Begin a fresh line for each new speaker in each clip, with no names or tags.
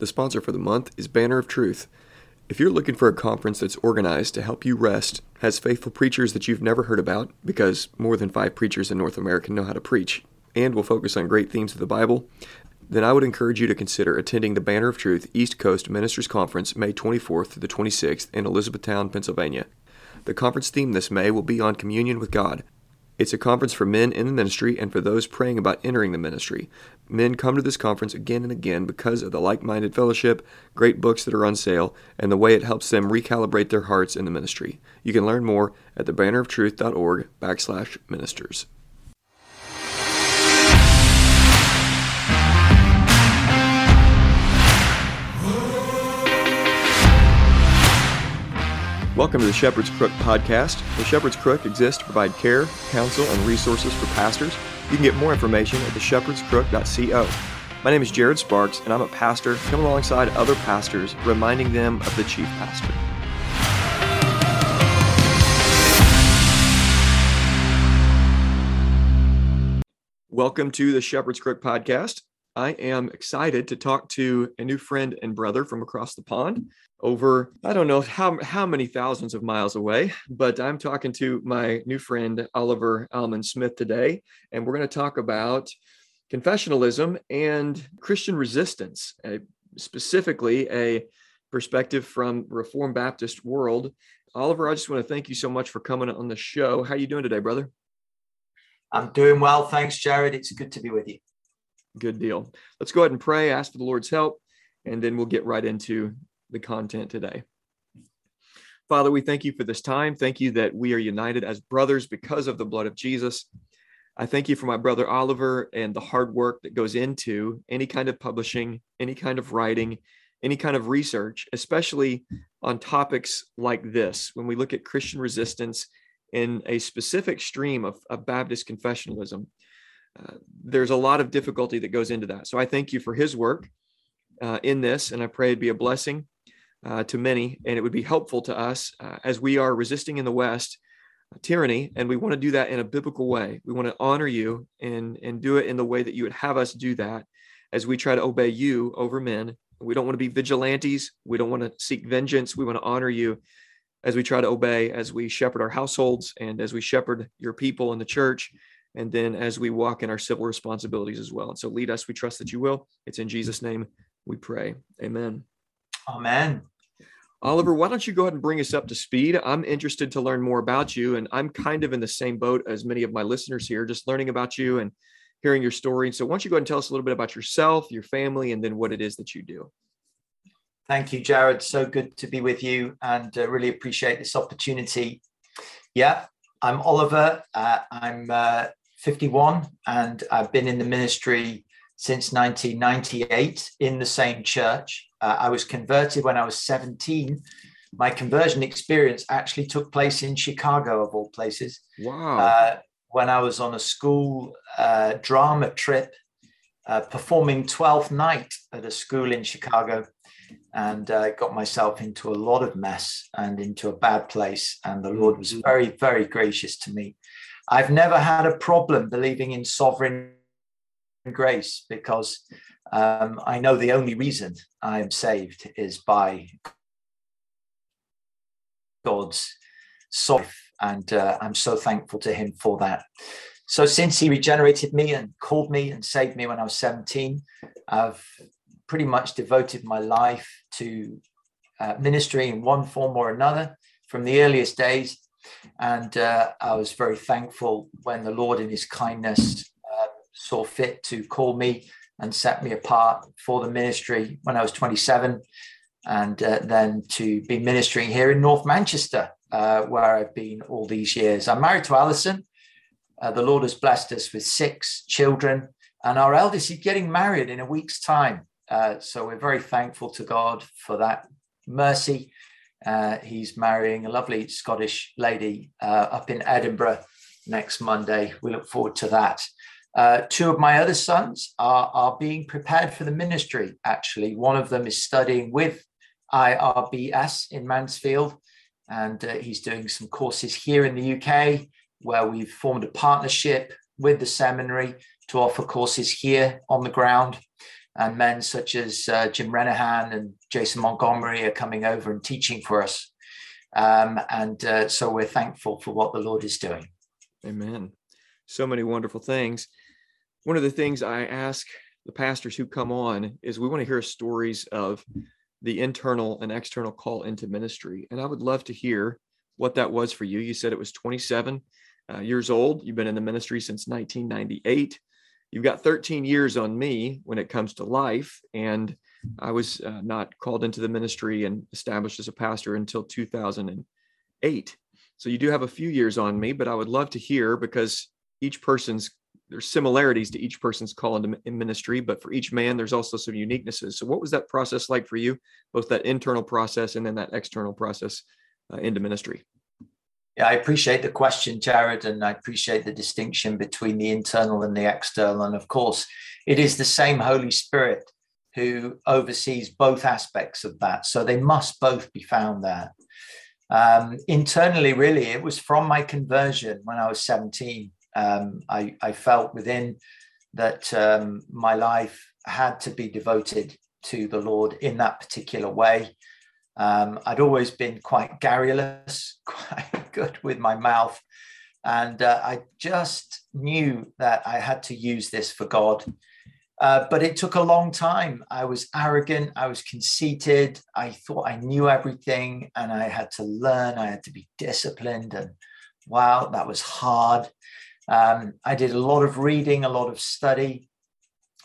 The sponsor for the month is Banner of Truth. If you're looking for a conference that's organized to help you rest, has faithful preachers that you've never heard about, because more than five preachers in North America know how to preach, and will focus on great themes of the Bible, then I would encourage you to consider attending the Banner of Truth East Coast Ministers Conference May 24th through the 26th in Elizabethtown, Pennsylvania. The conference theme this May will be on communion with God. It's a conference for men in the ministry and for those praying about entering the ministry. Men come to this conference again and again because of the like minded fellowship, great books that are on sale, and the way it helps them recalibrate their hearts in the ministry. You can learn more at thebanneroftruth.org backslash ministers. Welcome to the Shepherd's Crook podcast. The Shepherd's Crook exists to provide care, counsel, and resources for pastors. You can get more information at theshepherdscrook.co. My name is Jared Sparks, and I'm a pastor coming alongside other pastors, reminding them of the chief pastor. Welcome to the Shepherd's Crook podcast. I am excited to talk to a new friend and brother from across the pond over, I don't know how, how many thousands of miles away, but I'm talking to my new friend, Oliver Allmand-Smith, today. And we're going to talk about confessionalism and Christian resistance, specifically a perspective from Reformed Baptist world. Oliver, I just want to thank you so much for coming on the show. How are you doing today, brother?
I'm doing well. Thanks, Jared. It's good to be with you.
Good deal. Let's go ahead and pray, ask for the Lord's help, and then we'll get right into the content today. Father, we thank you for this time. Thank you that we are united as brothers because of the blood of Jesus. I thank you for my brother Oliver and the hard work that goes into any kind of publishing, any kind of writing, any kind of research, especially on topics like this. When we look at Christian resistance in a specific stream of, of Baptist confessionalism, uh, there's a lot of difficulty that goes into that. So I thank you for his work uh, in this, and I pray it'd be a blessing uh, to many, and it would be helpful to us uh, as we are resisting in the West uh, tyranny, and we want to do that in a biblical way. We want to honor you and and do it in the way that you would have us do that, as we try to obey you over men. We don't want to be vigilantes. We don't want to seek vengeance. We want to honor you as we try to obey, as we shepherd our households, and as we shepherd your people in the church and then as we walk in our civil responsibilities as well. And so lead us, we trust that you will. It's in Jesus' name we pray. Amen.
Amen.
Oliver, why don't you go ahead and bring us up to speed? I'm interested to learn more about you, and I'm kind of in the same boat as many of my listeners here, just learning about you and hearing your story. So, why don't you go ahead and tell us a little bit about yourself, your family, and then what it is that you do?
Thank you, Jared. So good to be with you and uh, really appreciate this opportunity. Yeah, I'm Oliver. Uh, I'm uh, 51 and I've been in the ministry since 1998 in the same church. Uh, I was converted when I was 17. My conversion experience actually took place in Chicago, of all places.
Wow. Uh,
when I was on a school uh, drama trip, uh, performing 12th night at a school in Chicago, and uh, got myself into a lot of mess and into a bad place. And the Lord was mm-hmm. very, very gracious to me. I've never had a problem believing in sovereign grace because um, I know the only reason I am saved is by God's sovereignty, and uh, I'm so thankful to Him for that. So, since He regenerated me and called me and saved me when I was 17, I've pretty much devoted my life to uh, ministry in one form or another from the earliest days. And uh, I was very thankful when the Lord, in His kindness, uh, saw fit to call me and set me apart for the ministry when I was 27, and uh, then to be ministering here in North Manchester, uh, where I've been all these years. I'm married to Alison. Uh, the Lord has blessed us with six children, and our eldest is getting married in a week's time. Uh, so we're very thankful to God for that mercy uh, he's marrying a lovely Scottish lady uh, up in Edinburgh next Monday. We look forward to that. Uh, two of my other sons are, are being prepared for the ministry, actually. One of them is studying with IRBS in Mansfield, and uh, he's doing some courses here in the UK where we've formed a partnership with the seminary to offer courses here on the ground. And men such as uh, Jim Renihan and Jason Montgomery are coming over and teaching for us. Um, and uh, so we're thankful for what the Lord is doing.
Amen. So many wonderful things. One of the things I ask the pastors who come on is we want to hear stories of the internal and external call into ministry. And I would love to hear what that was for you. You said it was 27 uh, years old. You've been in the ministry since 1998. You've got 13 years on me when it comes to life. And I was uh, not called into the ministry and established as a pastor until 2008. So you do have a few years on me, but I would love to hear because each person's there's similarities to each person's call into ministry, but for each man, there's also some uniquenesses. So, what was that process like for you, both that internal process and then that external process uh, into ministry?
Yeah, I appreciate the question, Jared, and I appreciate the distinction between the internal and the external. And of course, it is the same Holy Spirit who oversees both aspects of that. So they must both be found there. Um, internally, really, it was from my conversion when I was 17. Um, I, I, felt within that um, my life had to be devoted to the Lord in that particular way. Um, I'd always been quite garrulous, quite good with my mouth. And uh, I just knew that I had to use this for God. Uh, but it took a long time. I was arrogant. I was conceited. I thought I knew everything and I had to learn. I had to be disciplined. And wow, that was hard. Um, I did a lot of reading, a lot of study.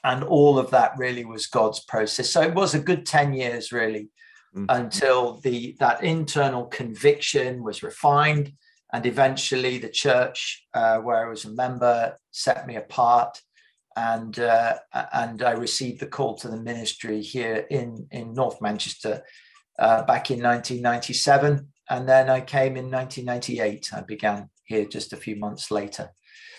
And all of that really was God's process. So it was a good 10 years, really, mm-hmm. until the that internal conviction was refined, and eventually the church uh, where I was a member set me apart, and uh, and I received the call to the ministry here in in North Manchester uh, back in 1997, and then I came in 1998. I began here just a few months later.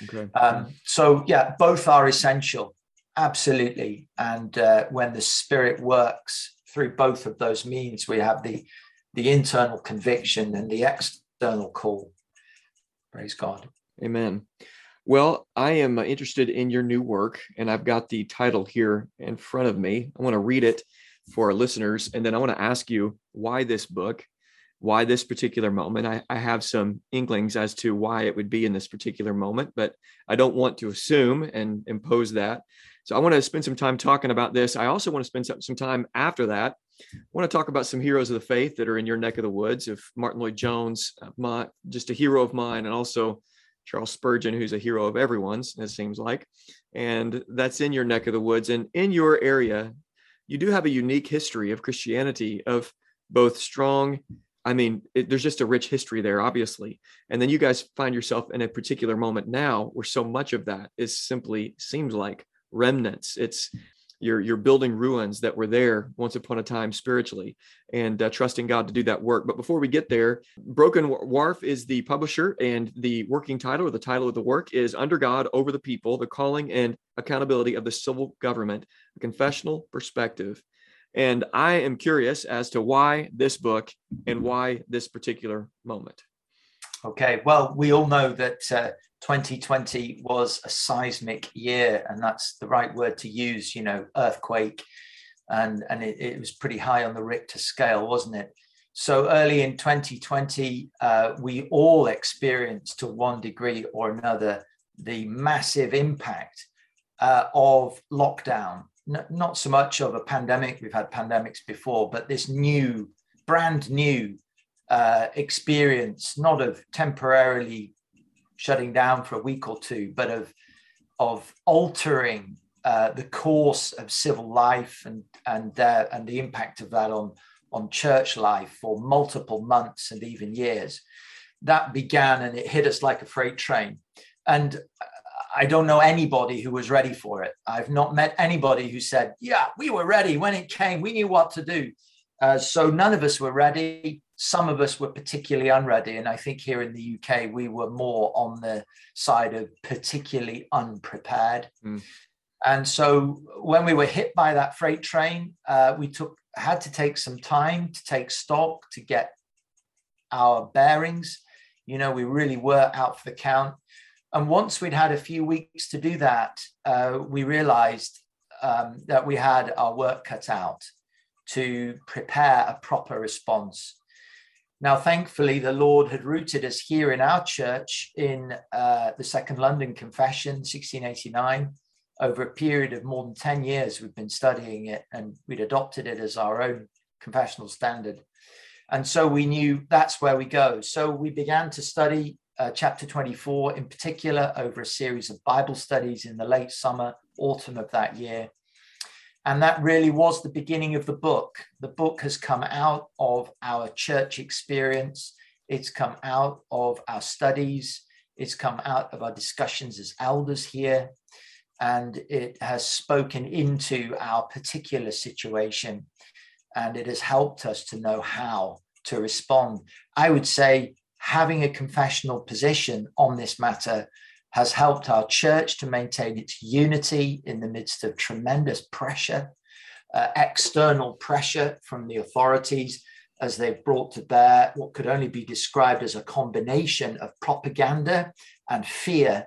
Okay. Um, so yeah, both are essential, absolutely. And uh, when the Spirit works through both of those means, we have the the internal conviction and the external call. Praise God.
Amen. Well, I am uh, interested in your new work, and I've got the title here in front of me. I want to read it for our listeners, and then I want to ask you why this book, why this particular moment. I, I have some inklings as to why it would be in this particular moment, but I don't want to assume and impose that. So I want to spend some time talking about this. I also want to spend some time after that. I want to talk about some heroes of the faith that are in your neck of the woods. Of Martyn Lloyd-Jones, uh, my, just a hero of mine, and also Charles Spurgeon, who's a hero of everyone's, it seems like. And that's in your neck of the woods. And in your area, you do have a unique history of Christianity, of both strong I mean, it, there's just a rich history there, obviously. And then you guys find yourself in a particular moment now where so much of that is simply seems like remnants. It's you're you're building ruins that were there once upon a time spiritually and uh, trusting god to do that work. But before we get there broken wharf is the publisher and the working title or the title of the work is under god over the people the calling and accountability of the civil government a confessional perspective. And i am curious as to why this book and why this particular moment.
Okay well we all know that uh, 2020 was a seismic year, and that's the right word to use, you know, earthquake. And, and it, it was pretty high on the Richter scale, wasn't it? So early in 2020, uh, we all experienced to one degree or another the massive impact uh, of lockdown. N- not so much of a pandemic, we've had pandemics before, but this new, brand new uh, experience, not of temporarily shutting down for a week or two, but of of altering uh, the course of civil life and and uh, and the impact of that on on church life for multiple months and even years. That began and it hit us like a freight train. And I don't know anybody who was ready for it. I've not met anybody who said, "Yeah, we were ready when it came. We knew what to do." Uh, so none of us were ready some of us were particularly unready. And I think here in the UK, we were more on the side of particularly unprepared. Mm. And so when we were hit by that freight train, uh, we took had to take some time to take stock to get our bearings. You know, we really were out for the count. And once we'd had a few weeks to do that, uh, we realized um, that we had our work cut out to prepare a proper response. Now, thankfully, the Lord had rooted us here in our church in uh, the Second London Confession, 1689. Over a period of more than 10 years, we've been studying it and we'd adopted it as our own confessional standard. And so we knew that's where we go. So we began to study uh, chapter 24 in particular over a series of Bible studies in the late summer, autumn of that year. And that really was the beginning of the book. The book has come out of our church experience, it's come out of our studies, it's come out of our discussions as elders here, and it has spoken into our particular situation. And it has helped us to know how to respond. I would say having a confessional position on this matter has helped our church to maintain its unity in the midst of tremendous pressure, uh, external pressure from the authorities as they've brought to bear what could only be described as a combination of propaganda and fear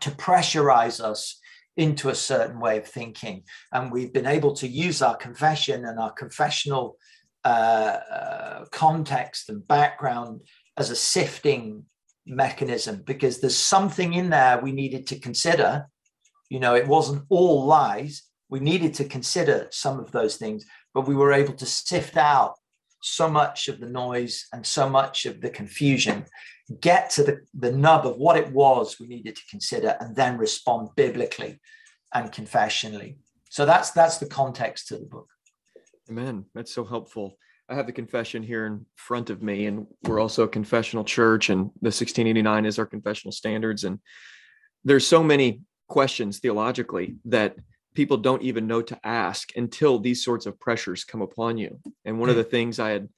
to pressurize us into a certain way of thinking. And we've been able to use our confession and our confessional uh, uh, context and background as a sifting mechanism because there's something in there we needed to consider. You know, it wasn't all lies. We needed to consider some of those things, but we were able to sift out so much of the noise and so much of the confusion, get to the, the nub of what it was we needed to consider, and then respond biblically and confessionally. So that's that's the context to the book.
Amen. That's so helpful. I have the confession here in front of me, and we're also a confessional church, and the 1689 is our confessional standards. And there's so many questions theologically that people don't even know to ask until these sorts of pressures come upon you. And one of the things I had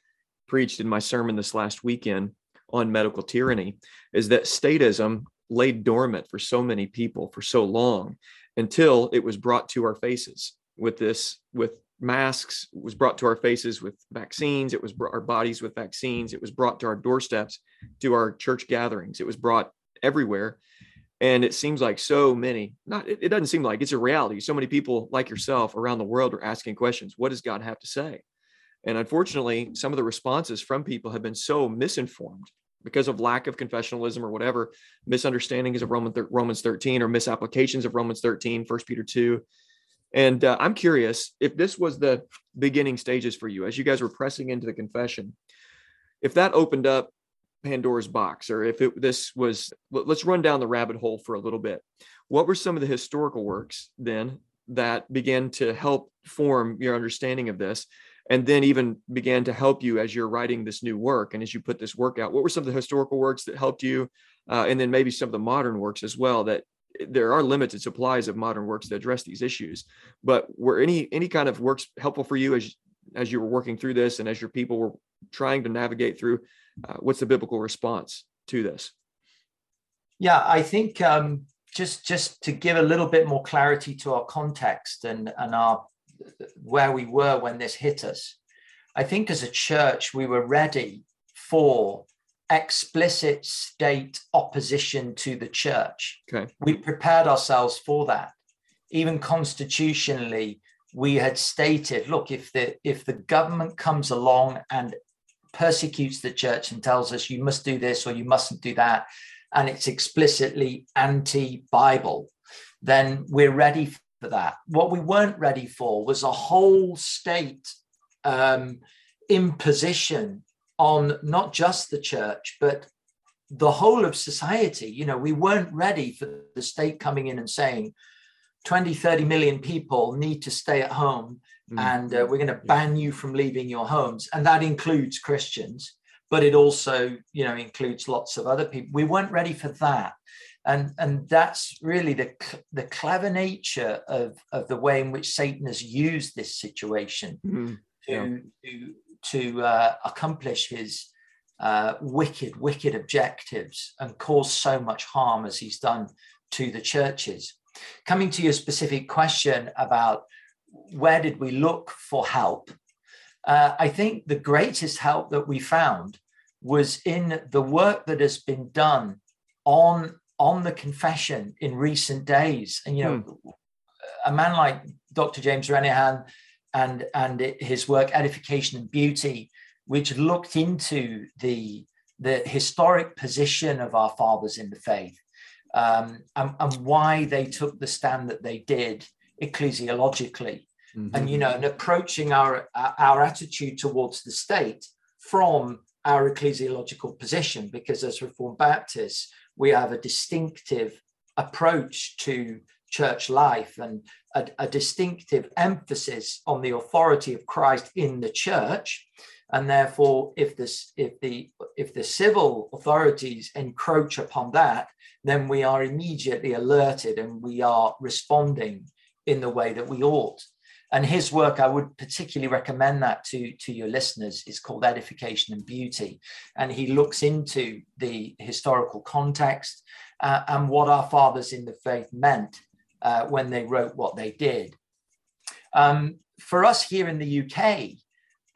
preached in my sermon this last weekend on medical tyranny is that statism laid dormant for so many people for so long until it was brought to our faces with this with masks was brought to our faces with vaccines. It was brought our bodies with vaccines. It was brought to our doorsteps to our church gatherings. It was brought everywhere. And it seems like so many not it, it doesn't seem like it's a reality. So many people like yourself around the world are asking questions. What does god have to say? And unfortunately some of the responses from people have been so misinformed because of lack of confessionalism or whatever misunderstandings of romans 13 or misapplications of romans 13 first peter 2 and uh, I'm curious if this was the beginning stages for you as you guys were pressing into the confession, if that opened up Pandora's box, or if it, this was, let's run down the rabbit hole for a little bit. What were some of the historical works then that began to help form your understanding of this? And then even began to help you as you're writing this new work and as you put this work out. What were some of the historical works that helped you? Uh, and then maybe some of the modern works as well that there are limited supplies of modern works that address these issues but were any any kind of works helpful for you as as you were working through this and as your people were trying to navigate through uh, what's the biblical response to this?
Yeah i think um, just just to give a little bit more clarity to our context and and our where we were when this hit us i think as a church we were ready for explicit state opposition to the church.
Okay.
We prepared ourselves for that. Even constitutionally, we had stated, look, if the if the government comes along and persecutes the church and tells us you must do this or you mustn't do that, and it's explicitly anti-Bible, then we're ready for that. What we weren't ready for was a whole state um, imposition on not just the church, but the whole of society. You know, we weren't ready for the state coming in and saying 20, 30 million people need to stay at home mm. and uh, we're going to ban you from leaving your homes. And that includes Christians, but it also, you know, includes lots of other people. We weren't ready for that. And, and that's really the, the clever nature of, of the way in which Satan has used this situation mm. to, yeah. to to uh, accomplish his uh, wicked, wicked objectives and cause so much harm as he's done to the churches. Coming to your specific question about where did we look for help, uh, I think the greatest help that we found was in the work that has been done on on the confession in recent days and you know hmm. a man like Dr. James Renihan and and his work Edification and Beauty, which looked into the the historic position of our fathers in the faith um, and, and why they took the stand that they did ecclesiologically mm-hmm. and you know and approaching our our attitude towards the state from our ecclesiological position because as reformed baptists we have a distinctive approach to church life and a, a, distinctive emphasis on the authority of Christ in the church. And therefore, if this if the if the civil authorities encroach upon that, then we are immediately alerted and we are responding in the way that we ought. And his work, I would particularly recommend that to, to your listeners, is called Edification and Beauty. And he looks into the historical context uh, and what our fathers in the faith meant uh, when they wrote what they did. Um, for us here in the UK,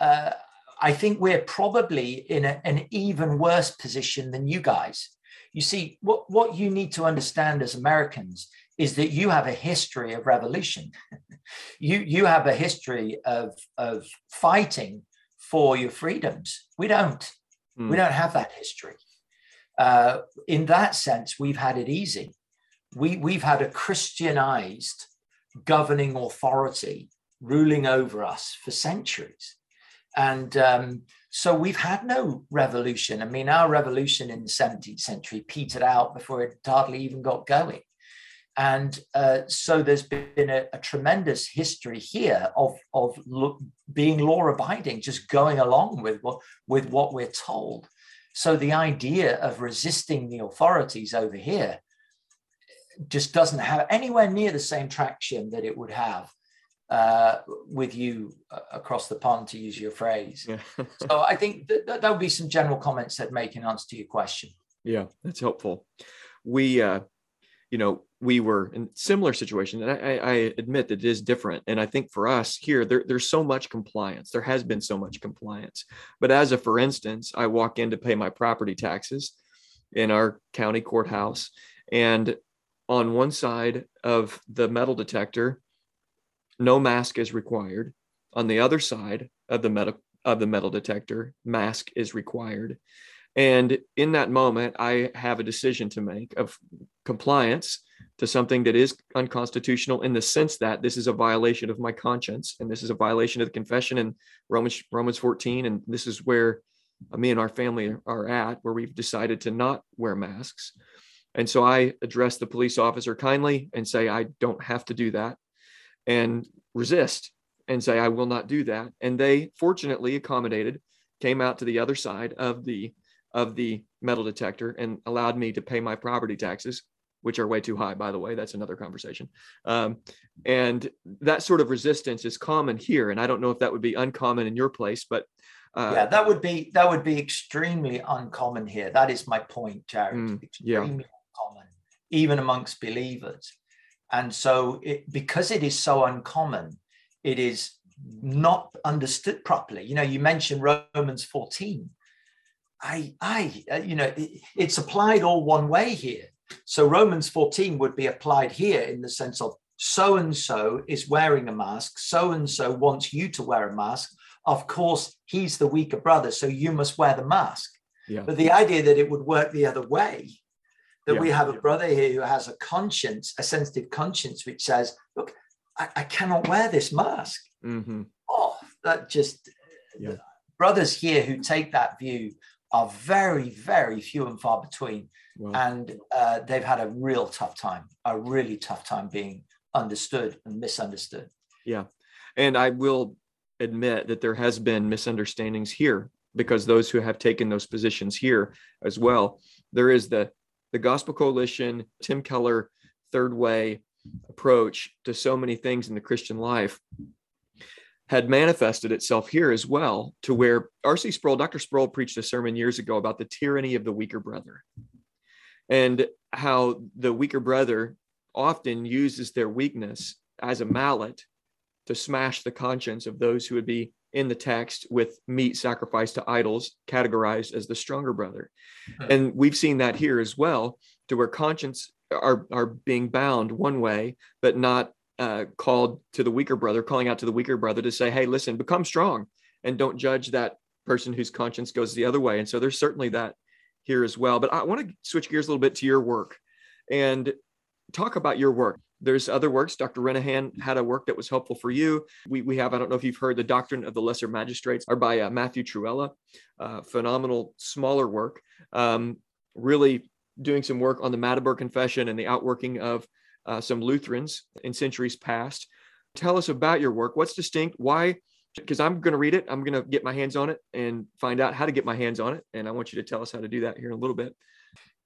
uh, I think we're probably in a, an even worse position than you guys. You see, what, what you need to understand as Americans is that you have a history of revolution. you, you have a history of, of fighting for your freedoms. We don't. Mm. We don't have that history. Uh, in that sense, we've had it easy we, we've had a Christianized governing authority ruling over us for centuries. And um, so we've had no revolution. I mean, our revolution in the 17th century petered out before it hardly even got going. And uh, so there's been a, a, tremendous history here of, of lo- being law abiding, just going along with what, with what we're told. So the idea of resisting the authorities over here just doesn't have anywhere near the same traction that it would have uh, with you uh, across the pond, to use your phrase. Yeah. so I think that, that, that would be some general comments that make an answer to your question.
Yeah, that's helpful. We, uh, you know, we were in similar situation, and I, I, admit that it is different. And I think for us here, there, there's so much compliance. There has been so much compliance. But as a for instance, I walk in to pay my property taxes in our county courthouse, and on one side of the metal detector, no mask is required. On the other side of the metal of the metal detector, mask is required. And in that moment, I have a decision to make of compliance to something that is unconstitutional in the sense that this is a violation of my conscience and this is a violation of the confession in Romans Romans 14 and this is where me and our family are at where we've decided to not wear masks and so I address the police officer kindly and say, I don't have to do that and resist and say, I will not do that. And they fortunately accommodated, came out to the other side of the of the metal detector and allowed me to pay my property taxes, which are way too high, by the way. That's another conversation. Um, and that sort of resistance is common here. And I don't know if that would be uncommon in your place, but
uh, yeah, that would be that would be extremely uncommon here. That is my point, Jared. Mm, extremely common, even amongst believers. And so, it, because it is so uncommon, it is not understood properly. You know, you mentioned Romans 14. I, I, uh, you know, it, it's applied all one way here. So Romans 14 would be applied here in the sense of so and so is wearing a mask, so and so wants you to wear a mask. Of course, he's the weaker brother, so you must wear the mask. Yeah. But the idea that it would work the other way that yeah. we have a brother here who has a conscience, a sensitive conscience, which says, look, I, I cannot wear this mask. Mm-hmm. Oh, that just, yeah. brothers here who take that view are very, very few and far between. Wow. And uh, they've had a real tough time, a really tough time being understood and misunderstood.
Yeah. And I will admit that there has been misunderstandings here because those who have taken those positions here as well, there is the the Gospel Coalition, Tim Keller, Third Way approach to so many things in the Christian life had manifested itself here as well, to where R.C. Sproul, Dr. Sproul preached a sermon years ago about the tyranny of the weaker brother and how the weaker brother often uses their weakness as a mallet to smash the conscience of those who would be in the text with meat sacrificed to idols categorized as the stronger brother. And we've seen that here as well, to where conscience are, are being bound one way, but not uh, called to the weaker brother, calling out to the weaker brother to say, hey, listen, become strong and don't judge that person whose conscience goes the other way. And so there's certainly that here as well. But I want to switch gears a little bit to your work and talk about your work. There's other works. Dr. Renihan had a work that was helpful for you. We, we have, I don't know if you've heard, The Doctrine of the Lesser Magistrates are by uh, Matthew Trewhella. Uh, phenomenal, smaller work. Um, really doing some work on the Magdeburg Confession and the outworking of uh, some Lutherans in centuries past. Tell us about your work. What's distinct? Why? Because I'm going to read it. I'm going to get my hands on it and find out how to get my hands on it. And I want you to tell us how to do that here in a little bit.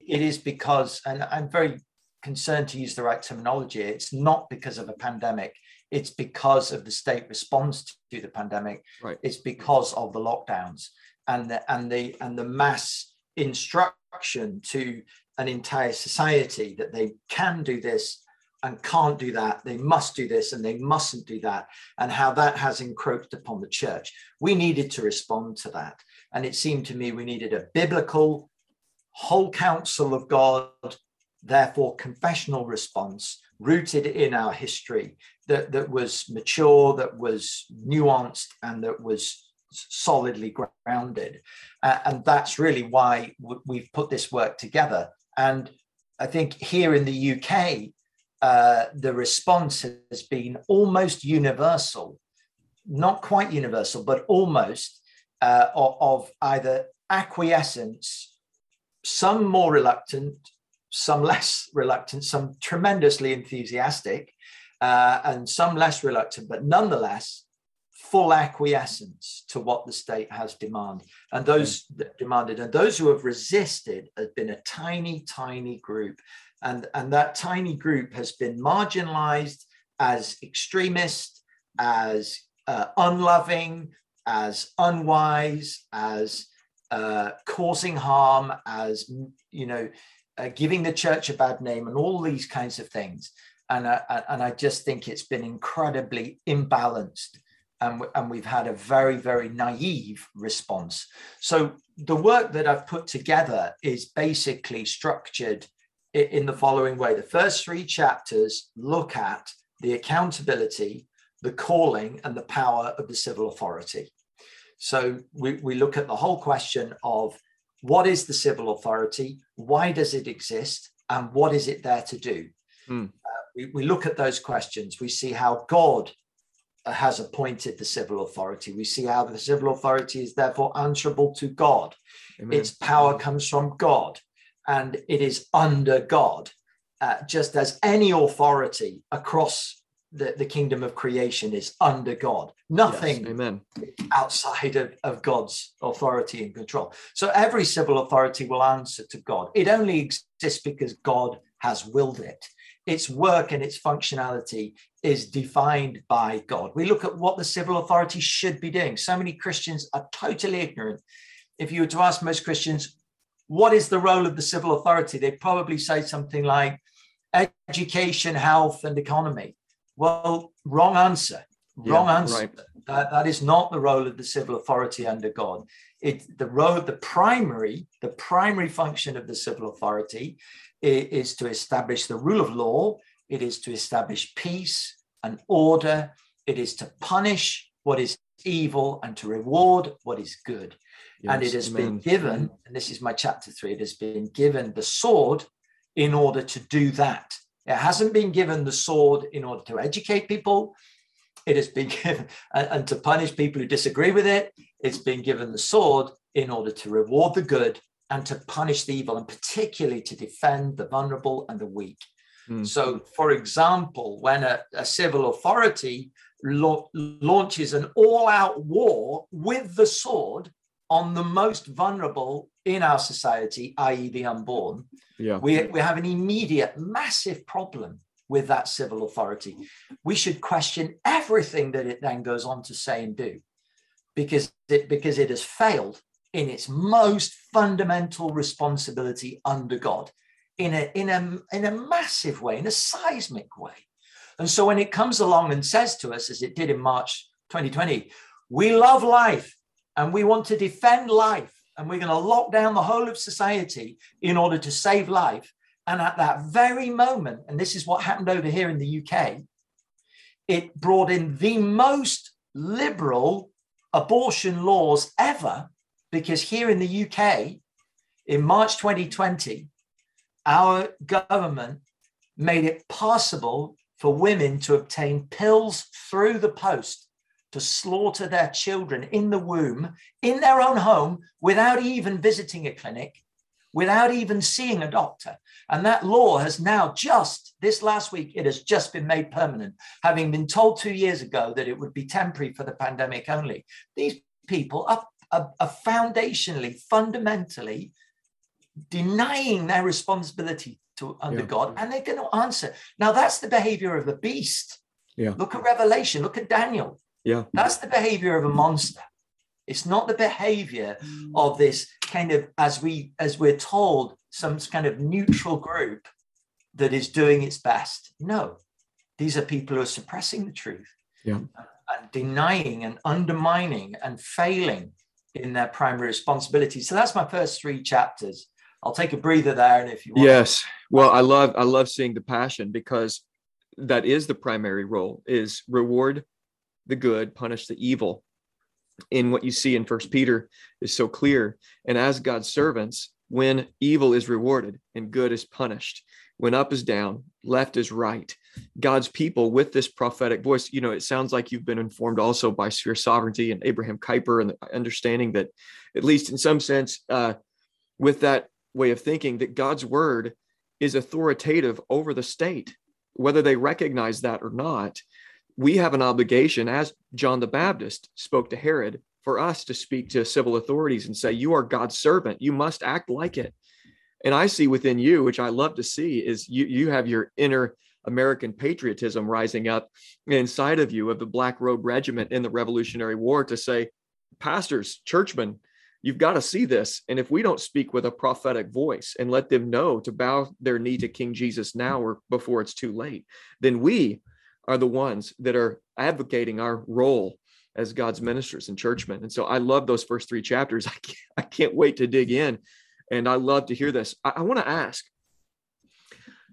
It is because, and I'm very concerned to use the right terminology, it's not because of a pandemic. It's because of the state response to the pandemic.
Right.
It's because of the lockdowns and the and the and the mass instruction to an entire society that they can do this and can't do that. They must do this and they mustn't do that, and how that has encroached upon the church. We needed to respond to that. And it seemed to me we needed a biblical, whole counsel of God, therefore confessional response rooted in our history that, that was mature, that was nuanced, and that was solidly grounded. Uh, and that's really why w- we've put this work together. And I think here in the UK, uh, the response has been almost universal, not quite universal, but almost uh, of, of either acquiescence, some more reluctant, some less reluctant, some tremendously enthusiastic, uh, and some less reluctant, but nonetheless full acquiescence to what the state has demanded. And those that demanded and those who have resisted have been a tiny tiny group. And and that tiny group has been marginalized as extremist as uh, unloving as unwise as uh, causing harm as you know uh, giving the church a bad name and all these kinds of things and I, and I just think it's been incredibly imbalanced and, and we've had a very, very naive response. So the work that I've put together is basically structured in the following way. The first three chapters look at the accountability, the calling, and the power of the civil authority. So we, we look at the whole question of what is the civil authority, why does it exist, and what is it there to do? Hmm. Uh, we, we look at those questions. We see how God has appointed the civil authority. We see how the civil authority is therefore answerable to God. Amen. Its power comes from God and it is under God, uh, just as any authority across the, the kingdom of creation is under God. Nothing
yes. Amen.
outside of, of God's authority and control. So every civil authority will answer to God. It only exists because God has willed it its work and its functionality is defined by God. We look at what the civil authority should be doing. So many Christians are totally ignorant. If you were to ask most Christians, what is the role of the civil authority? They'd probably say something like education, health, and economy. Well, wrong answer. Wrong yeah, answer. Right. That, that is not the role of the civil authority under God. It the role, the primary, the primary function of the civil authority is to establish the rule of law, it is to establish peace and order, it is to punish what is evil and to reward what is good. Yes, and it has amen. been given, and this is my chapter three, it has been given the sword in order to do that. It hasn't been given the sword in order to educate people. It has been given, and, and to punish people who disagree with it. It's been given the sword in order to reward the good and to punish the evil, and particularly to defend the vulnerable and the weak. Mm. So, for example, when a, a civil authority lo- launches an all out war with the sword on the most vulnerable in our society, i.e., the unborn, yeah. we, we have an immediate, massive problem with that civil authority. We should question everything that it then goes on to say and do because it, because it has failed in its most fundamental responsibility under God in a, in, a, in a massive way, in a seismic way. And so when it comes along and says to us, as it did in March 2020, we love life and we want to defend life and we're going to lock down the whole of society in order to save life. And at that very moment, and this is what happened over here in the UK, it brought in the most liberal abortion laws ever, because here in the UK, in March 2020, our government made it possible for women to obtain pills through the post to slaughter their children in the womb in their own home without even visiting a clinic, without even seeing a doctor. And that law has now just this last week, it has just been made permanent, having been told two years ago that it would be temporary for the pandemic only. These people are, are, are foundationally, fundamentally denying their responsibility to under yeah. God, and they're going to answer. Now that's the behavior of a beast.
Yeah.
Look at Revelation. Look at Daniel.
Yeah.
That's the behavior of a monster. It's not the behavior of this kind of, as we as we're told, some kind of neutral group that is doing its best. No, these are people who are suppressing the truth.
Yeah.
And denying and undermining and failing in their primary responsibility. So that's my first three chapters. I'll take a breather there, and if you
want. Yes, well, I love I love seeing the passion because that is the primary role: is reward the good, punish the evil. In what you see in First Peter is so clear. And as God's servants, when evil is rewarded and good is punished, when up is down, left is right. God's people with this prophetic voice, you know, it sounds like you've been informed also by Sphere Sovereignty and Abraham Kuyper and the understanding that, at least in some sense, uh, with that way of thinking, that God's word is authoritative over the state, whether they recognize that or not. We have an obligation, as John the Baptist spoke to Herod, for us to speak to civil authorities and say, You are God's servant. You must act like it. And I see within you, which I love to see, is you, you have your inner American patriotism rising up inside of you of the Black Robe Regiment in the Revolutionary War to say, Pastors, churchmen, you've got to see this. And if we don't speak with a prophetic voice and let them know to bow their knee to King Jesus now or before it's too late, then we are the ones that are advocating our role as God's ministers and churchmen. And so I love those first three chapters. I can't, I can't wait to dig in. And I love to hear this. I, I want to ask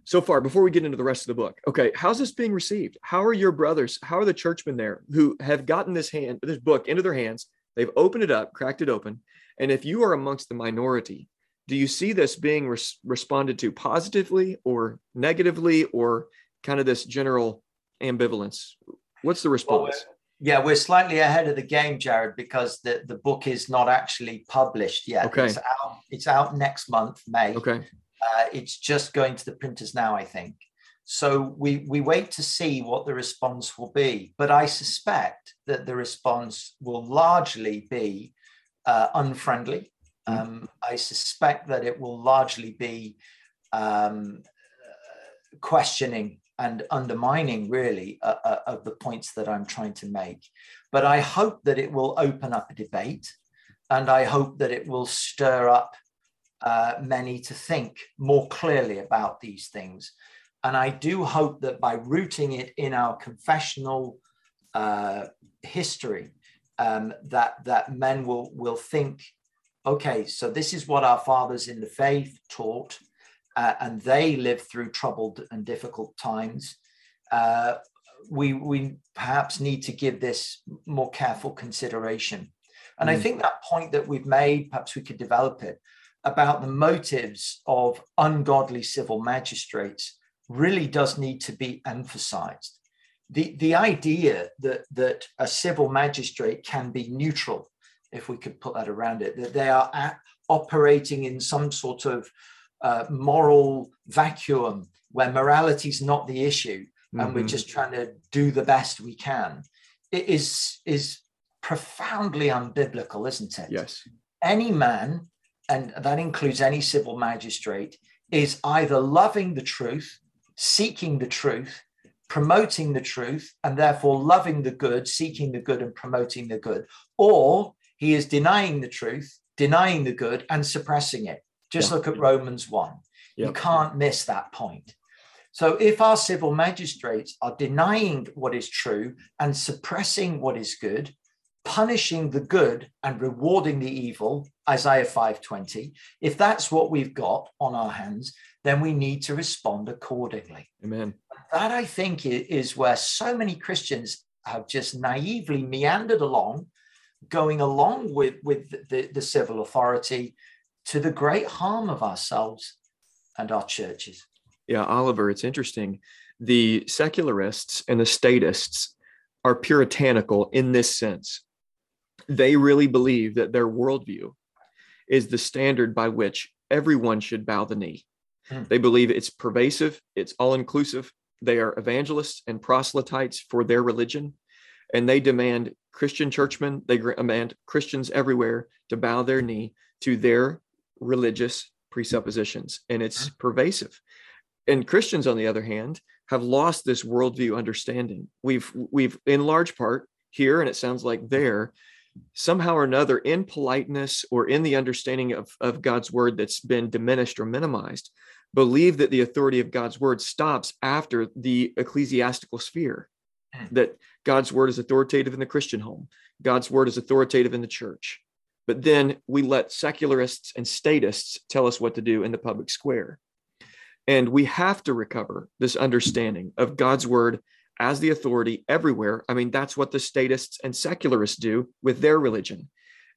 so far before we get into the rest of the book. Okay, how's this being received? How are your brothers? How are the churchmen there who have gotten this hand, this book into their hands? They've opened it up, cracked it open, and if you are amongst the minority, do you see this being res- responded to positively or negatively or kind of this general ambivalence? What's the response? Well,
yeah, we're slightly ahead of the game, Jared, because the, the book is not actually published yet.
Okay.
It's out, it's out next month, May.
Okay.
Uh, it's just going to the printers now, I think. So we, we wait to see what the response will be. But I suspect that the response will largely be uh, unfriendly. Mm. Um, I suspect that it will largely be um, questioning and undermining, really, uh, uh, of the points that I'm trying to make. But I hope that it will open up a debate, and I hope that it will stir up uh, many to think more clearly about these things. And I do hope that by rooting it in our confessional uh, history, um, that that men will will think, okay, so this is what our fathers in the faith taught, uh, and they lived through troubled and difficult times. Uh, we we perhaps need to give this more careful consideration, and mm. I think that point that we've made, perhaps we could develop it about the motives of ungodly civil magistrates really does need to be emphasized the, the idea that, that a civil magistrate can be neutral, if we could put that around it, that they are at, operating in some sort of uh, moral vacuum where morality is not the issue and mm-hmm. we're just trying to do the best we can, it is, is profoundly unbiblical, isn't it?
Yes.
Any man, and that includes any civil magistrate, is either loving the truth, seeking the truth, promoting the truth and therefore loving the good, seeking the good and promoting the good, or he is denying the truth, denying the good and suppressing it. Just yeah. look at Romans 1. Yeah. You can't miss that point. So if our civil magistrates are denying what is true and suppressing what is good, punishing the good and rewarding the evil, Isaiah 5:20. If that's what we've got on our hands, then we need to respond accordingly.
Amen.
That I think is where so many Christians have just naively meandered along, going along with, with the, the civil authority to the great harm of ourselves and our churches.
Yeah, Oliver, it's interesting. The secularists and the statists are puritanical in this sense. They really believe that their worldview is the standard by which everyone should bow the knee. Hmm. They believe it's pervasive, it's all inclusive. They are evangelists and proselytes for their religion, and they demand Christian churchmen, they demand Christians everywhere to bow their knee to their religious presuppositions, and it's pervasive. And Christians, on the other hand, have lost this worldview understanding. We've we've in large part here, and it sounds like there, somehow or another in politeness or in the understanding of, of God's word that's been diminished or minimized, believe that the authority of God's word stops after the ecclesiastical sphere, hmm. that God's word is authoritative in the Christian home, God's word is authoritative in the church. But then we let secularists and statists tell us what to do in the public square. And we have to recover this understanding of God's word as the authority everywhere. I mean, that's what the statists and secularists do with their religion.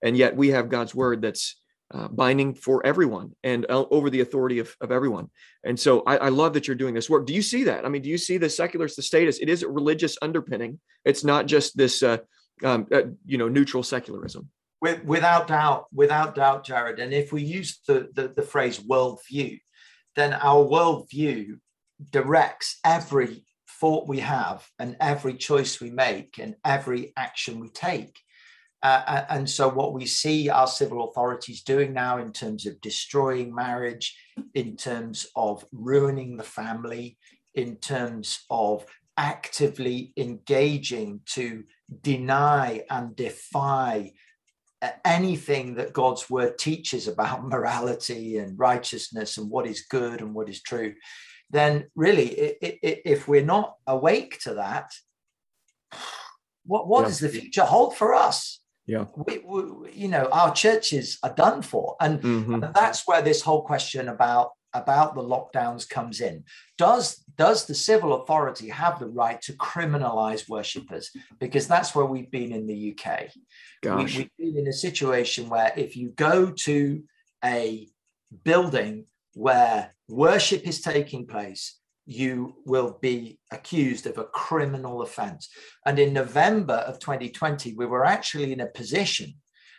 And yet we have God's word that's uh, binding for everyone and uh, over the authority of, of everyone. And so I, I, love that you're doing this work. Do you see that? I mean, do you see the secularists, the statists? It is a religious underpinning. It's not just this, uh, um, uh, you know, neutral secularism.
With, without doubt, without doubt, Jared. And if we use the, the, the phrase worldview, then our worldview directs every thought we have and every choice we make and every action we take. Uh, and so, what we see our civil authorities doing now in terms of destroying marriage, in terms of ruining the family, in terms of actively engaging to deny and defy anything that God's word teaches about morality and righteousness and what is good and what is true, then really, it, it, if we're not awake to that, what, what yeah. does the future hold for us?
Yeah.
We, we, you know, our churches are done for. And, mm-hmm. and that's where this whole question about about the lockdowns comes in. Does does the civil authority have the right to criminalize worshippers? Because that's where we've been in the UK.
Gosh.
We, have been in a situation where if you go to a building where worship is taking place, you will be accused of a criminal offense. And in November of 2020, we were actually in a position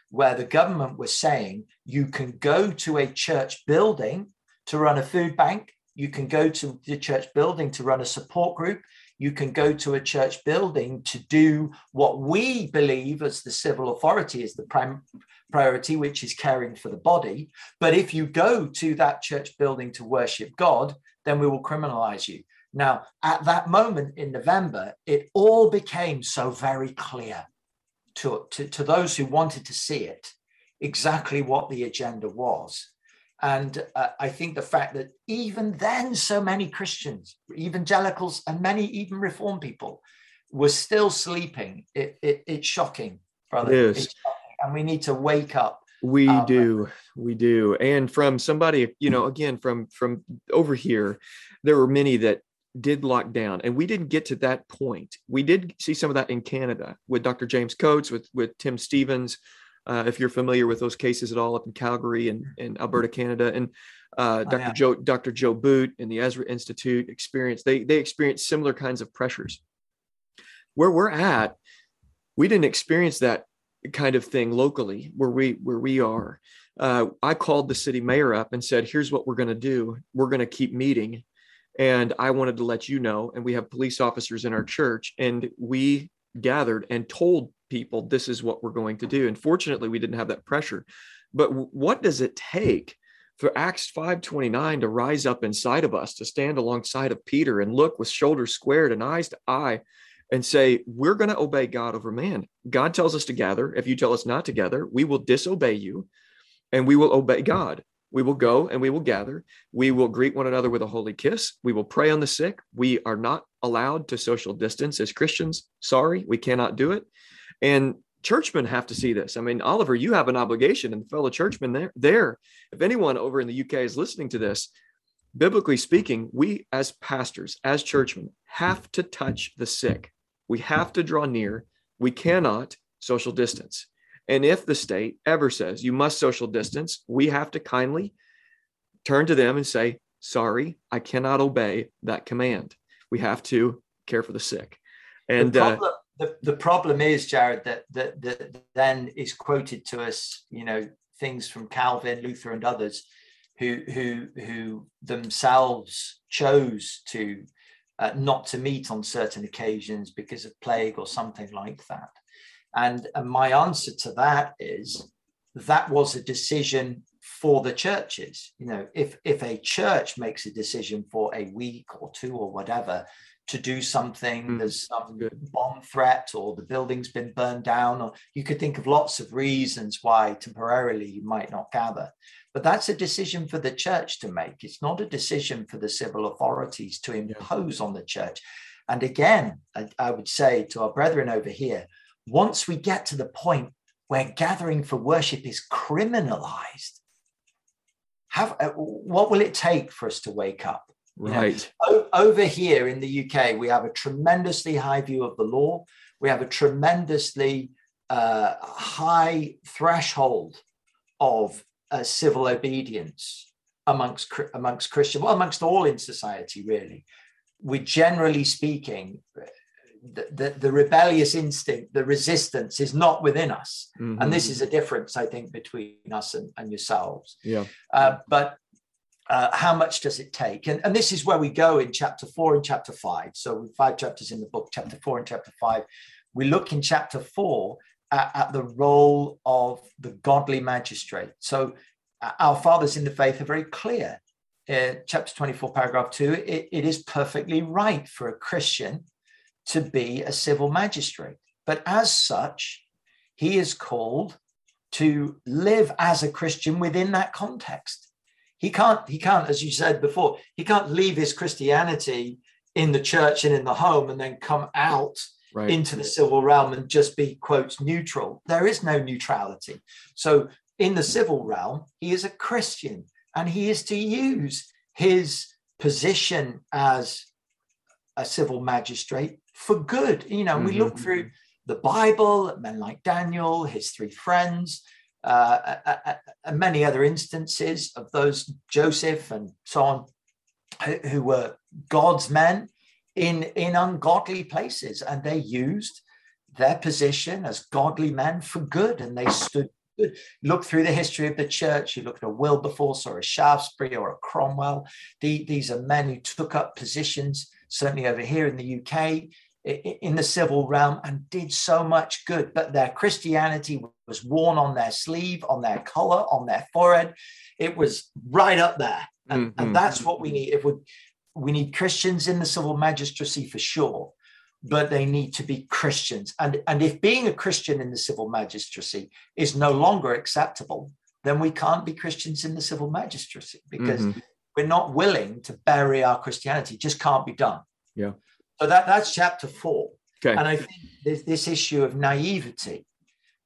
where the government was saying you can go to a church building to run a food bank, you can go to the church building to run a support group, you can go to a church building to do what we believe as the civil authority is the priority, which is caring for the body. But if you go to that church building to worship God, then we will criminalize you. Now, at that moment in November, it all became so very clear to, to, to those who wanted to see it exactly what the agenda was. And uh, I think the fact that even then, so many Christians, evangelicals, and many even Reformed people were still sleeping, it, it, it's shocking, brother.
It is.
And we need to wake up.
We um, do, we do. And from somebody, you know, again, from from over here, there were many that did lock down and we didn't get to that point we did see some of that in canada with dr james coates with with tim stephens uh, if you're familiar with those cases at all up in Calgary and, in Alberta, Canada. And uh, Dr. Oh, yeah. Joe Dr. Joe Boot and the Ezra Institute experience they they experienced similar kinds of pressures. Where we're at, we didn't experience that kind of thing locally where we where we are. Uh, I called the city mayor up and said, "Here's what we're going to do. We're going to keep meeting." And I wanted to let you know, and we have police officers in our church, and we gathered and told people this is what we're going to do and fortunately we didn't have that pressure but what does it take for acts 529 to rise up inside of us to stand alongside of peter and look with shoulders squared and eyes to eye and say we're going to obey god over man god tells us to gather if you tell us not to gather we will disobey you and we will obey god we will go and we will gather. We will greet one another with a holy kiss. We will pray on the sick. We are not allowed to social distance as Christians. Sorry, we cannot do it. And churchmen have to see this. I mean, Oliver, you have an obligation, and fellow churchmen there. There, if anyone over in the UK is listening to this, biblically speaking, we as pastors, as churchmen, have to touch the sick. We have to draw near. We cannot social distance. And if the state ever says you must social distance, we have to kindly turn to them and say, Sorry, I cannot obey that command. We have to care for the sick. And
uh, the, the problem is, Jared, that, that, that then is quoted to us, you know, things from Calvin, Luther, and others who, who, who themselves chose to uh, not to meet on certain occasions because of plague or something like that. And, and my answer to that is that was a decision for the churches. You know, if if a church makes a decision for a week or two or whatever to do something, mm, there's some good. bomb threat or the building's been burned down, or you could think of lots of reasons why temporarily you might not gather. But that's a decision for the church to make. It's not a decision for the civil authorities to impose yeah. on the church. And again, I, I would say to our brethren over here, once we get to the point where gathering for worship is criminalized, have uh, what will it take for us to wake up?
Right.
You know, over here in the UK, we have a tremendously high view of the law. We have a tremendously uh, high threshold of uh, civil obedience amongst amongst Christian, well, amongst all in society, really. We generally speaking, the, the, the, rebellious instinct, the resistance is not within us. Mm-hmm. And this is a difference, I think, between us and, and yourselves.
Yeah.
Uh, but uh, how much does it take? And, and this is where we go in chapter four and chapter five. So, five chapters in the book, chapter four and chapter five. We look in chapter four at, at the role of the godly magistrate. So, uh, our fathers in the faith are very clear. Uh, chapter 24, paragraph 2, it, it is perfectly right for a Christian to be a civil magistrate. But as such, he is called to live as a Christian within that context. He can't, he can't, as you said before, he can't leave his Christianity in the church and in the home and then come out right. into the civil realm and just be, quotes, neutral. There is no neutrality. So in the civil realm, he is a Christian and he is to use his position as a civil magistrate for good. You know, mm-hmm. we look through the Bible, men like Daniel, his three friends, uh, and many other instances of those, Joseph and so on, who were God's men in, in ungodly places. And they used their position as godly men for good and they stood. Look through the history of the church. You look at a Wilberforce or a Shaftesbury or a Cromwell. The, these are men who took up positions, certainly over here in the UK, in the civil realm and did so much good, but their Christianity was worn on their sleeve, on their collar, on their forehead. It was right up there. And, mm-hmm. and that's what we need. If we, we need Christians in the civil magistracy for sure, but they need to be Christians. And, and if being a Christian in the civil magistracy is no longer acceptable, then we can't be Christians in the civil magistracy because mm-hmm. we're not willing to bury our Christianity. It just can't be done.
Yeah.
So that, that's chapter four.
Okay.
And I think this, this issue of naivety,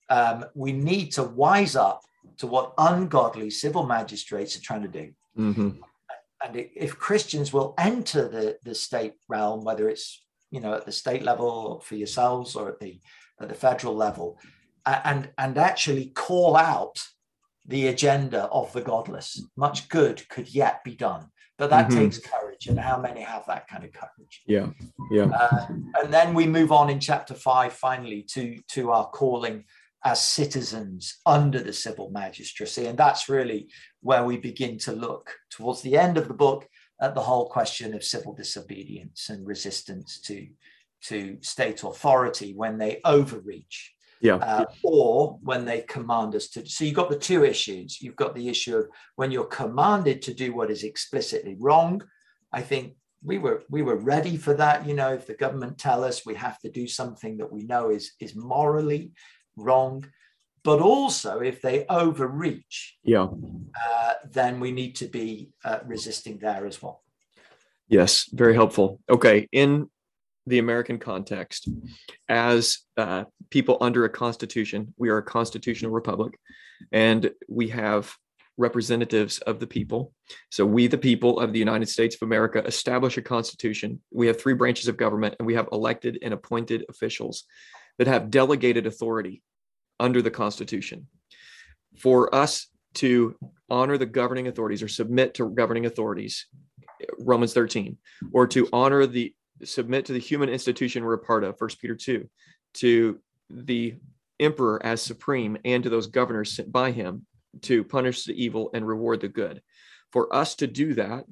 um, we need to wise up to what ungodly civil magistrates are trying to do.
Mm-hmm.
And if Christians will enter the, the state realm, whether it's you know at the state level for yourselves or at the at the federal level, and and actually call out the agenda of the godless, much good could yet be done. But that mm-hmm. takes courage, and how many have that kind of courage?
Yeah, yeah.
Uh, and then we move on in chapter five, finally, to to our calling as citizens under the civil magistracy, and that's really where we begin to look towards the end of the book at the whole question of civil disobedience and resistance to to state authority when they overreach
yeah. Uh,
or when they command us to. So you've got the two issues. You've got the issue of when you're commanded to do what is explicitly wrong. I think we were we were ready for that. You know, if the government tell us we have to do something that we know is is morally wrong, but also if they overreach,
yeah,
uh, then we need to be uh, resisting there as well.
Yes, very helpful. Okay, in the American context as uh, people under a constitution. We are a constitutional republic, and we have representatives of the people. So, we, the people of the United States of America, establish a constitution. We have three branches of government, and we have elected and appointed officials that have delegated authority under the Constitution. For us to honor the governing authorities or submit to governing authorities, Romans 13, or to honor the submit to the human institution we're a part of, First Peter 2, to the emperor as supreme and to those governors sent by him to punish the evil and reward the good. For us to do that,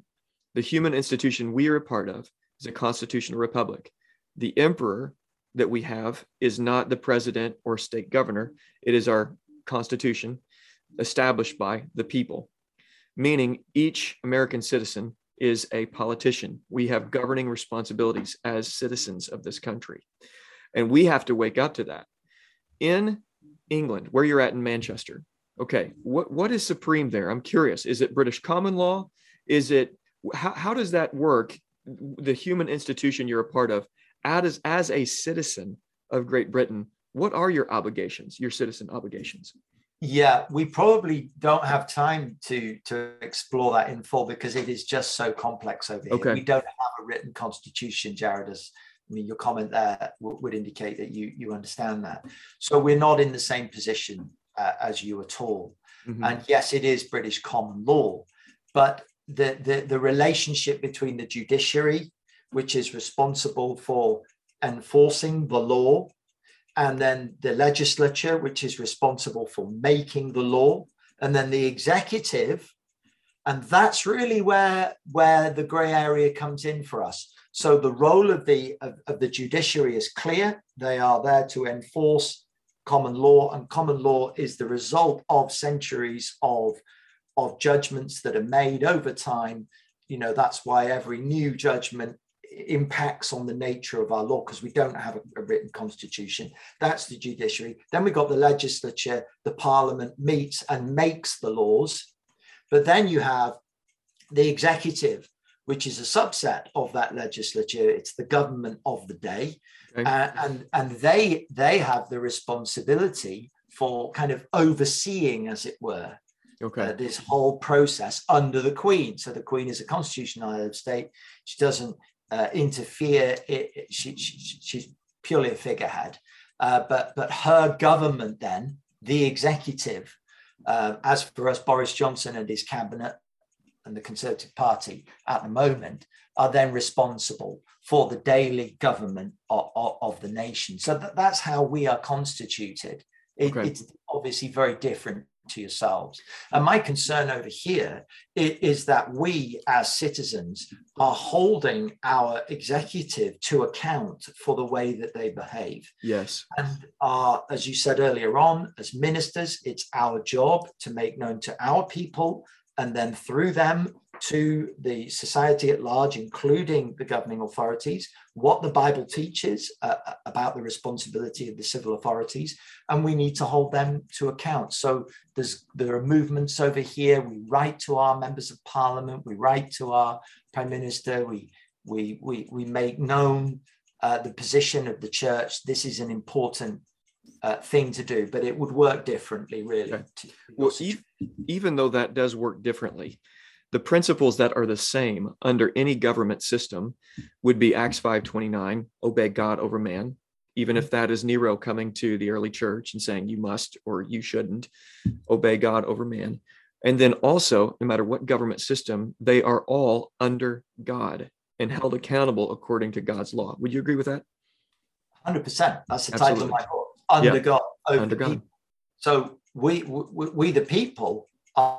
the human institution we are a part of is a constitutional republic. The emperor that we have is not the president or state governor, it is our constitution established by the people, meaning each American citizen is a politician. We have governing responsibilities as citizens of this country. And we have to wake up to that. In England, where you're at in Manchester, okay, what, what is supreme there? I'm curious. Is it British common law? Is it, how, how does that work? The human institution you're a part of, as, as a citizen of Great Britain, what are your obligations, your citizen obligations?
Yeah, we probably don't have time to to explore that in full because it is just so complex over here. Okay. We don't have a written constitution, Jared. As I mean, your comment there would indicate that you you understand that. So we're not in the same position uh, as you at all. Mm-hmm. And yes, it is British common law, but the, the the relationship between the judiciary, which is responsible for enforcing the law and then the legislature, which is responsible for making the law, and then the executive. And that's really where, where the gray area comes in for us. So the role of the, of, of the judiciary is clear. They are there to enforce common law, and common law is the result of centuries of, of judgments that are made over time. You know, that's why every new judgment impacts on the nature of our law because we don't have a, a, written constitution. That's the judiciary. Then we've got the legislature, the parliament meets and makes the laws. But then you have the executive, which is a subset of that legislature. It's the government of the day. Okay. Uh, and and they they have the responsibility for kind of overseeing, as it were, okay. Uh, this whole process under the Queen. So the Queen is a constitutional head of state. She doesn't uh, interfere. It, it, she, she, she's purely a figurehead. Uh, but, but her government, then, the executive, uh, as for us, Boris Johnson and his cabinet and the Conservative Party at the moment, are then responsible for the daily government of, of, of the nation. So that, that's how we are constituted. It, okay. It's obviously very different to yourselves. And my concern over here is that we as citizens are holding our executive to account for the way that they behave.
Yes.
And are, as you said earlier on, as ministers, it's our job to make known to our people and then through them to the society at large, including the governing authorities, what the Bible teaches uh, uh, about the responsibility of the civil authorities, and we need to hold them to account. So there's there are movements over here. We write to our members of parliament, we write to our prime minister, we we we we make known uh, the position of the church. This is an important uh, thing to do, but it would work differently, really. Okay.
Well, even though that does work differently, the principles that are the same under any government system would be Acts 5:29, obey God over man, even if that is Nero coming to the early church and saying you must or you shouldn't obey God over man. And then also, no matter what government system, they are all under God and held accountable according to God's law. Would you agree with that?
100%. That's the Absolutely. title of my book, Under yeah. God, over under God. So we, we, we, the people,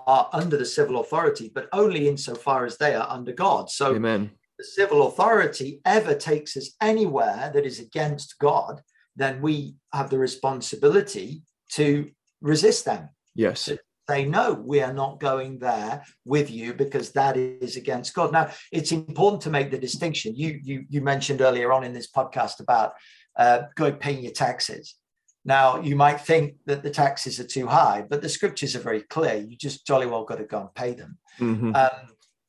are under the civil authority, but only insofar as they are under God. So
Amen.
the civil authority ever takes us anywhere that is against God, then we have the responsibility to resist them.
Yes.
To say, no, we are not going there with you because that is against God. Now, it's important to make the distinction. You you you mentioned earlier on in this podcast about uh, going paying your taxes. Now, you might think that the taxes are too high, but the scriptures are very clear. You just jolly well got to go and pay them. Mm-hmm. Um,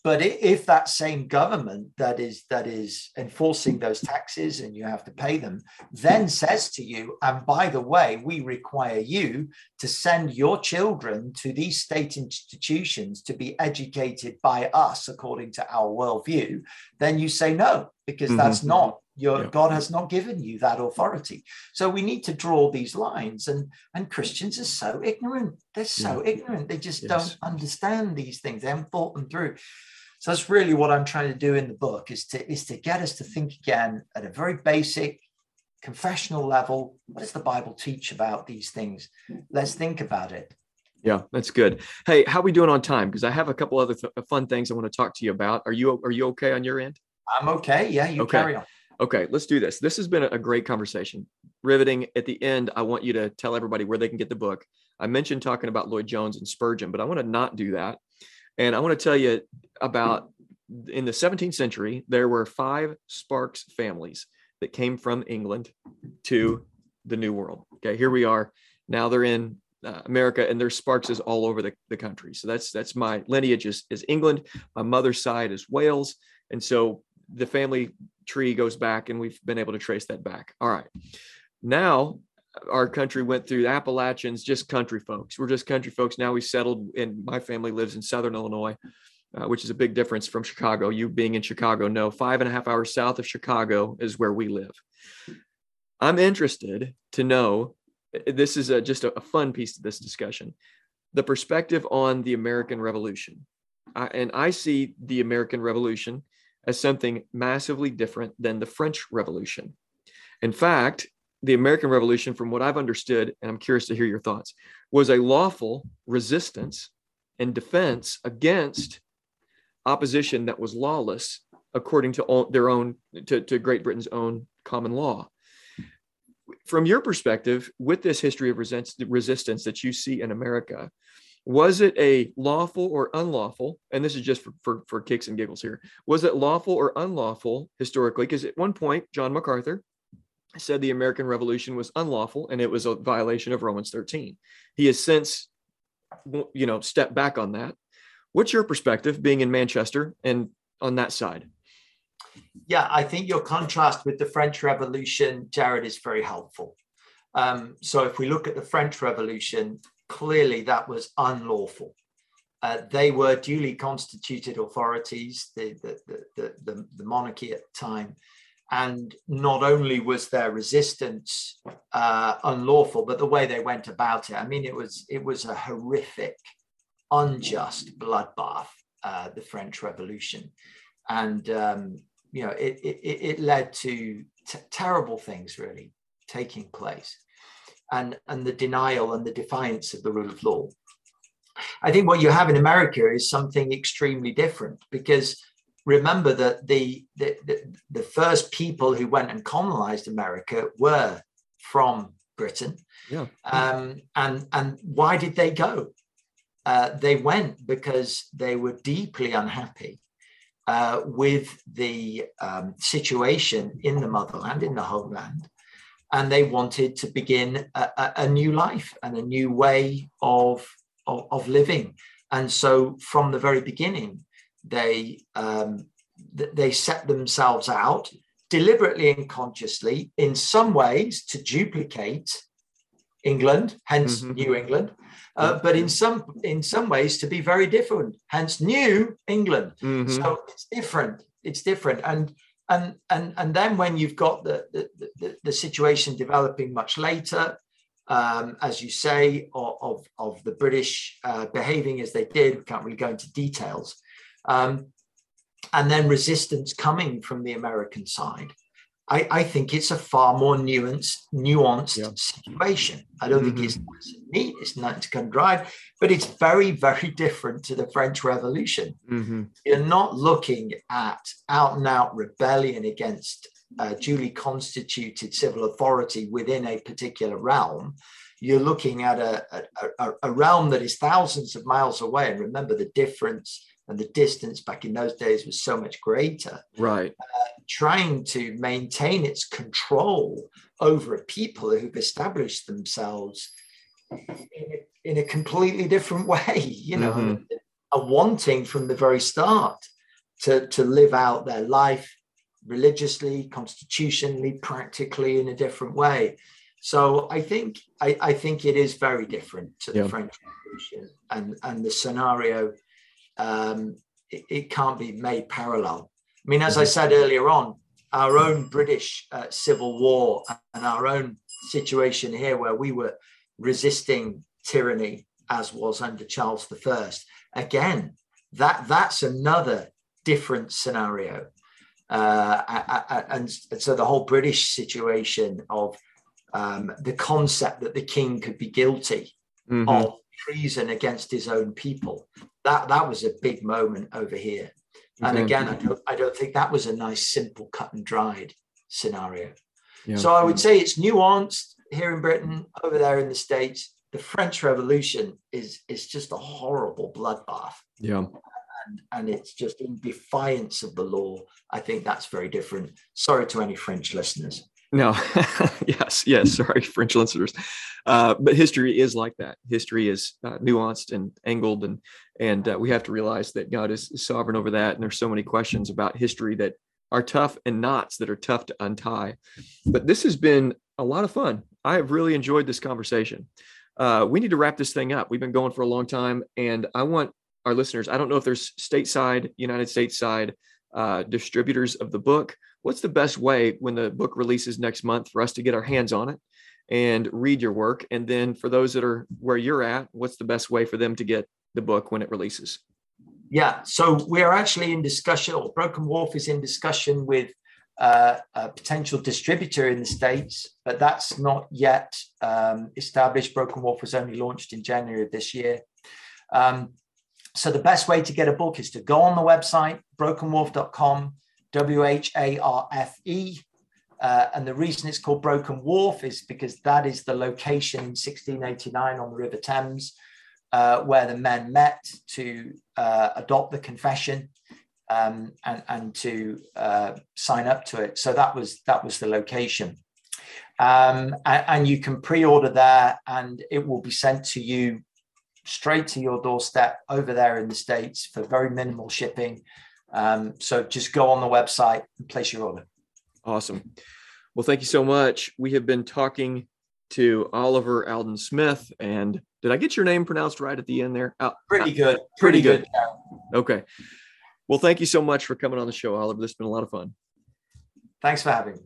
but if that same government that is that is enforcing those taxes and you have to pay them then says to you and by the way we require you to send your children to these state institutions to be educated by us according to our worldview then you say no because mm-hmm. that's not your yeah. god has not given you that authority so we need to draw these lines and and christians are so ignorant they're so yeah. ignorant they just yes. don't understand these things they haven't thought them through so that's really what i'm trying to do in the book is to is to get us to think again at a very basic confessional level what does the bible teach about these things let's think about it
yeah, that's good. Hey, how are we doing on time? Because I have a couple other th- fun things I want to talk to you about. Are you are you okay on your end?
I'm okay. Yeah, you okay. carry on.
Okay, let's do this. This has been a great conversation. Riveting. At the end, I want you to tell everybody where they can get the book. I mentioned talking about Lloyd Jones and Spurgeon, but I want to not do that. And I want to tell you about in the 17th century, there were five Sparks families that came from England to the New World. Okay, here we are. Now they're in uh, America, and there's Sparkses all over the, the country. So that's that's my lineage is, is England. My mother's side is Wales, and so the family tree goes back and we've been able to trace that back. All right. Now our country went through Appalachians, just country folks. We're just country folks. Now we settled and my family lives in Southern Illinois, uh, which is a big difference from Chicago. You being in Chicago, no, five and a half hours south of Chicago is where we live. I'm interested to know this is a, just a, a fun piece of this discussion the perspective on the American Revolution. I, and I see the American Revolution as something massively different than the French Revolution. In fact, the American Revolution, from what I've understood, and I'm curious to hear your thoughts, was a lawful resistance and defense against opposition that was lawless according to all, their own to, to Great Britain's own common law. From your perspective, with this history of resistance that you see in America, was it a lawful or unlawful and this is just for, for, for kicks and giggles here was it lawful or unlawful historically? Because at one point john macarthur said the american revolution was unlawful and it was a violation of romans 13 he has since you know stepped back on that. What's your perspective being in manchester and on that side?
Yeah i think your contrast with the french revolution jared is very helpful. Um, so if we look at the french revolution clearly that was unlawful. Uh, they were duly constituted authorities, the, the, the, the, the monarchy at the time. And not only was their resistance uh, unlawful, but the way they went about it, I mean, it was, it was a horrific, unjust bloodbath, uh, the French Revolution. And, um, you know, it, it, it led to t- terrible things really taking place and, and the denial and the defiance of the rule of law. I think what you have in America is something extremely different because remember that the, the, the, the first people who went and colonized America were from Britain. Yeah. Um, and, and why did they go? Uh, they went because they were deeply unhappy uh, with the um, situation in the motherland, in the homeland, and they wanted to begin a, a new life and a new way of, of, of, living. And so from the very beginning, they um, they set themselves out deliberately and consciously in some ways to duplicate England, hence mm-hmm. New England, uh, but in some in some ways to be very different, hence New England. Mm-hmm. So it's different. It's different, and and and and then when you've got the the, the, the situation developing much later um, as you say of, of, of the british uh, behaving as they did we can't really go into details um, and then resistance coming from the american side I, I, think it's a far more nuanced, nuanced yeah. situation. I don't mm-hmm. think it's neat, it's not to come dry, but it's very, very different to the French Revolution. Mm-hmm. You're not looking at out and out rebellion against a duly constituted civil authority within a particular realm. You're looking at a, a, a realm that is thousands of miles away. And remember the difference and the distance back in those days was so much greater.
Right. Uh,
trying to maintain its control over a people who've established themselves in a, in a completely different way, you know, mm-hmm. a wanting from the very start. to, to live out their life religiously, constitutionally, practically in a different way. So I think I, I think it is very different to yeah. the French Revolution, and and the scenario um, it, it, can't be made parallel. I mean, as I mm-hmm. said earlier on, our own British uh, Civil War and our own situation here, where we were resisting tyranny, as was under Charles I. Again, that that's another different scenario. Uh, and so the whole British situation of um, the concept that the king could be guilty mm-hmm. of treason against his own people, that that was a big moment over here. And mm-hmm. again, I don't, I don't think that was a nice, simple, cut and dried scenario. Yeah. So I would say it's nuanced here in Britain, over there in the States. The French Revolution is is just a horrible bloodbath.
Yeah
and, and it's just in defiance of the law. I think that's very different. Sorry to any French listeners.
No, yes, yes. Sorry, French listeners, uh, but history is like that. History is uh, nuanced and angled, and and uh, we have to realize that God is sovereign over that. And there's so many questions about history that are tough and knots that are tough to untie. But this has been a lot of fun. I have really enjoyed this conversation. Uh, we need to wrap this thing up. We've been going for a long time, and I want our listeners, I don't know if there's stateside, United States side uh, distributors of the book. What's the best way when the book releases next month for us to get our hands on it and read your work? And then for those that are where you're at, what's the best way for them to get the book when it releases?
Yeah, so we're actually in discussion, or Broken Wharfe is in discussion with uh, a potential distributor in the States, but that's not yet um, established. Broken Wharfe was only launched in January of this year. Um, so the best way to get a book is to go on the website, brokenwharfe.com, W H A R F E. Uh, and the reason it's called Broken Wharfe is because that is the location in 1689 on the River Thames uh, where the men met to uh, adopt the confession um, and, and to uh, sign up to it. So that was that was the location. Um, and, and you can pre-order there, and it will be sent to you straight to your doorstep over there in the States for very minimal shipping. Um, so just go on the website and place your order.
Awesome. Well, thank you so much. We have been talking to Oliver Alden Smith. And did I get your name pronounced right at the end there?
Uh, pretty good.
Pretty, pretty good. good. Okay. Well, thank you so much for coming on the show, Oliver. This has been a lot of fun.
Thanks for having me.